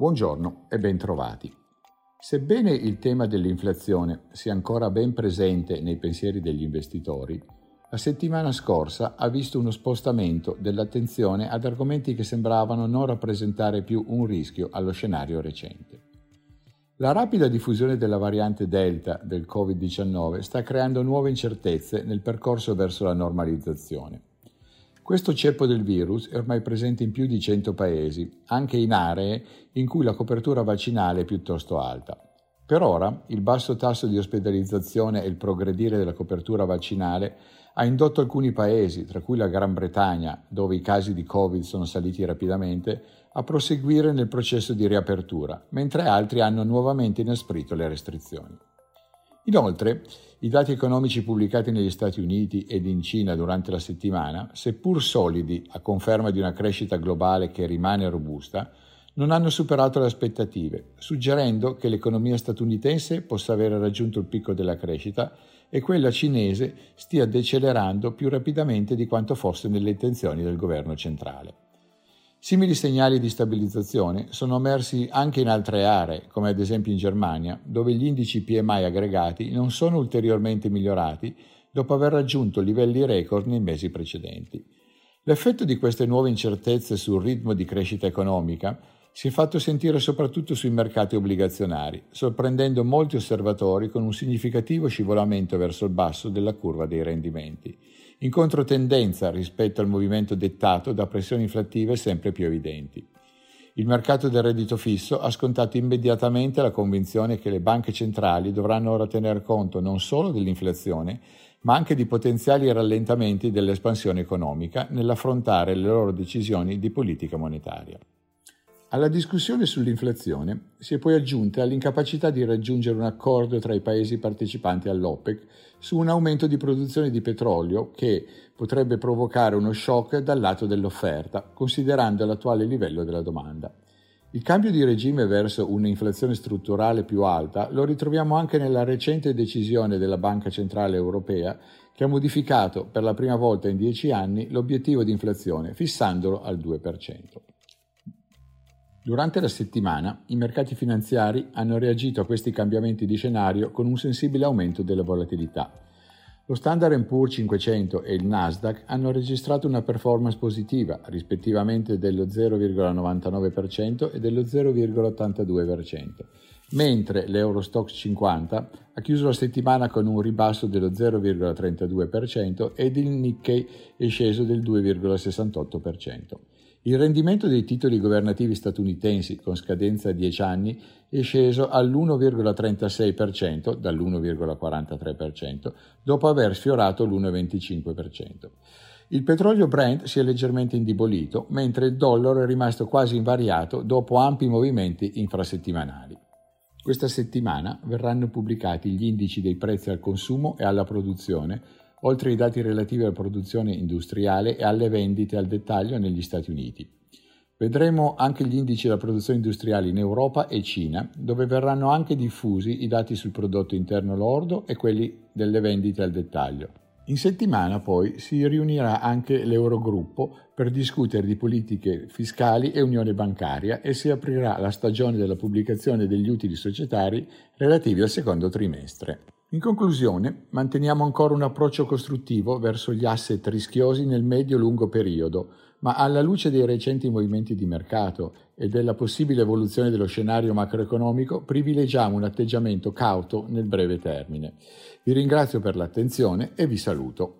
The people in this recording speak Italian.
Buongiorno e bentrovati. Sebbene il tema dell'inflazione sia ancora ben presente nei pensieri degli investitori, la settimana scorsa ha visto uno spostamento dell'attenzione ad argomenti che sembravano non rappresentare più un rischio allo scenario recente. La rapida diffusione della variante Delta del Covid-19 sta creando nuove incertezze nel percorso verso la normalizzazione. Questo ceppo del virus è ormai presente in più di 100 paesi, anche in aree in cui la copertura vaccinale è piuttosto alta. Per ora, il basso tasso di ospedalizzazione e il progredire della copertura vaccinale ha indotto alcuni paesi, tra cui la Gran Bretagna, dove i casi di Covid sono saliti rapidamente, a proseguire nel processo di riapertura, mentre altri hanno nuovamente inasprito le restrizioni. Inoltre, i dati economici pubblicati negli Stati Uniti ed in Cina durante la settimana, seppur solidi a conferma di una crescita globale che rimane robusta, non hanno superato le aspettative, suggerendo che l'economia statunitense possa aver raggiunto il picco della crescita e quella cinese stia decelerando più rapidamente di quanto fosse nelle intenzioni del governo centrale. Simili segnali di stabilizzazione sono emersi anche in altre aree, come ad esempio in Germania, dove gli indici PMI aggregati non sono ulteriormente migliorati dopo aver raggiunto livelli record nei mesi precedenti. L'effetto di queste nuove incertezze sul ritmo di crescita economica si è fatto sentire soprattutto sui mercati obbligazionari, sorprendendo molti osservatori con un significativo scivolamento verso il basso della curva dei rendimenti in controtendenza rispetto al movimento dettato da pressioni inflattive sempre più evidenti. Il mercato del reddito fisso ha scontato immediatamente la convinzione che le banche centrali dovranno ora tener conto non solo dell'inflazione, ma anche di potenziali rallentamenti dell'espansione economica nell'affrontare le loro decisioni di politica monetaria. Alla discussione sull'inflazione si è poi aggiunta l'incapacità di raggiungere un accordo tra i paesi partecipanti all'OPEC su un aumento di produzione di petrolio che potrebbe provocare uno shock dal lato dell'offerta, considerando l'attuale livello della domanda. Il cambio di regime verso un'inflazione strutturale più alta lo ritroviamo anche nella recente decisione della Banca Centrale Europea che ha modificato per la prima volta in dieci anni l'obiettivo di inflazione, fissandolo al 2%. Durante la settimana i mercati finanziari hanno reagito a questi cambiamenti di scenario con un sensibile aumento della volatilità. Lo Standard Poor's 500 e il Nasdaq hanno registrato una performance positiva, rispettivamente dello 0,99% e dello 0,82%, mentre l'Eurostox 50 ha chiuso la settimana con un ribasso dello 0,32% ed il Nikkei è sceso del 2,68%. Il rendimento dei titoli governativi statunitensi con scadenza a 10 anni è sceso all'1,36% dall'1,43% dopo aver sfiorato l'1,25%. Il petrolio Brent si è leggermente indebolito, mentre il dollaro è rimasto quasi invariato dopo ampi movimenti infrasettimanali. Questa settimana verranno pubblicati gli indici dei prezzi al consumo e alla produzione oltre ai dati relativi alla produzione industriale e alle vendite al dettaglio negli Stati Uniti. Vedremo anche gli indici della produzione industriale in Europa e Cina, dove verranno anche diffusi i dati sul prodotto interno lordo e quelli delle vendite al dettaglio. In settimana poi si riunirà anche l'Eurogruppo per discutere di politiche fiscali e unione bancaria e si aprirà la stagione della pubblicazione degli utili societari relativi al secondo trimestre. In conclusione, manteniamo ancora un approccio costruttivo verso gli asset rischiosi nel medio-lungo periodo, ma alla luce dei recenti movimenti di mercato e della possibile evoluzione dello scenario macroeconomico, privilegiamo un atteggiamento cauto nel breve termine. Vi ringrazio per l'attenzione e vi saluto.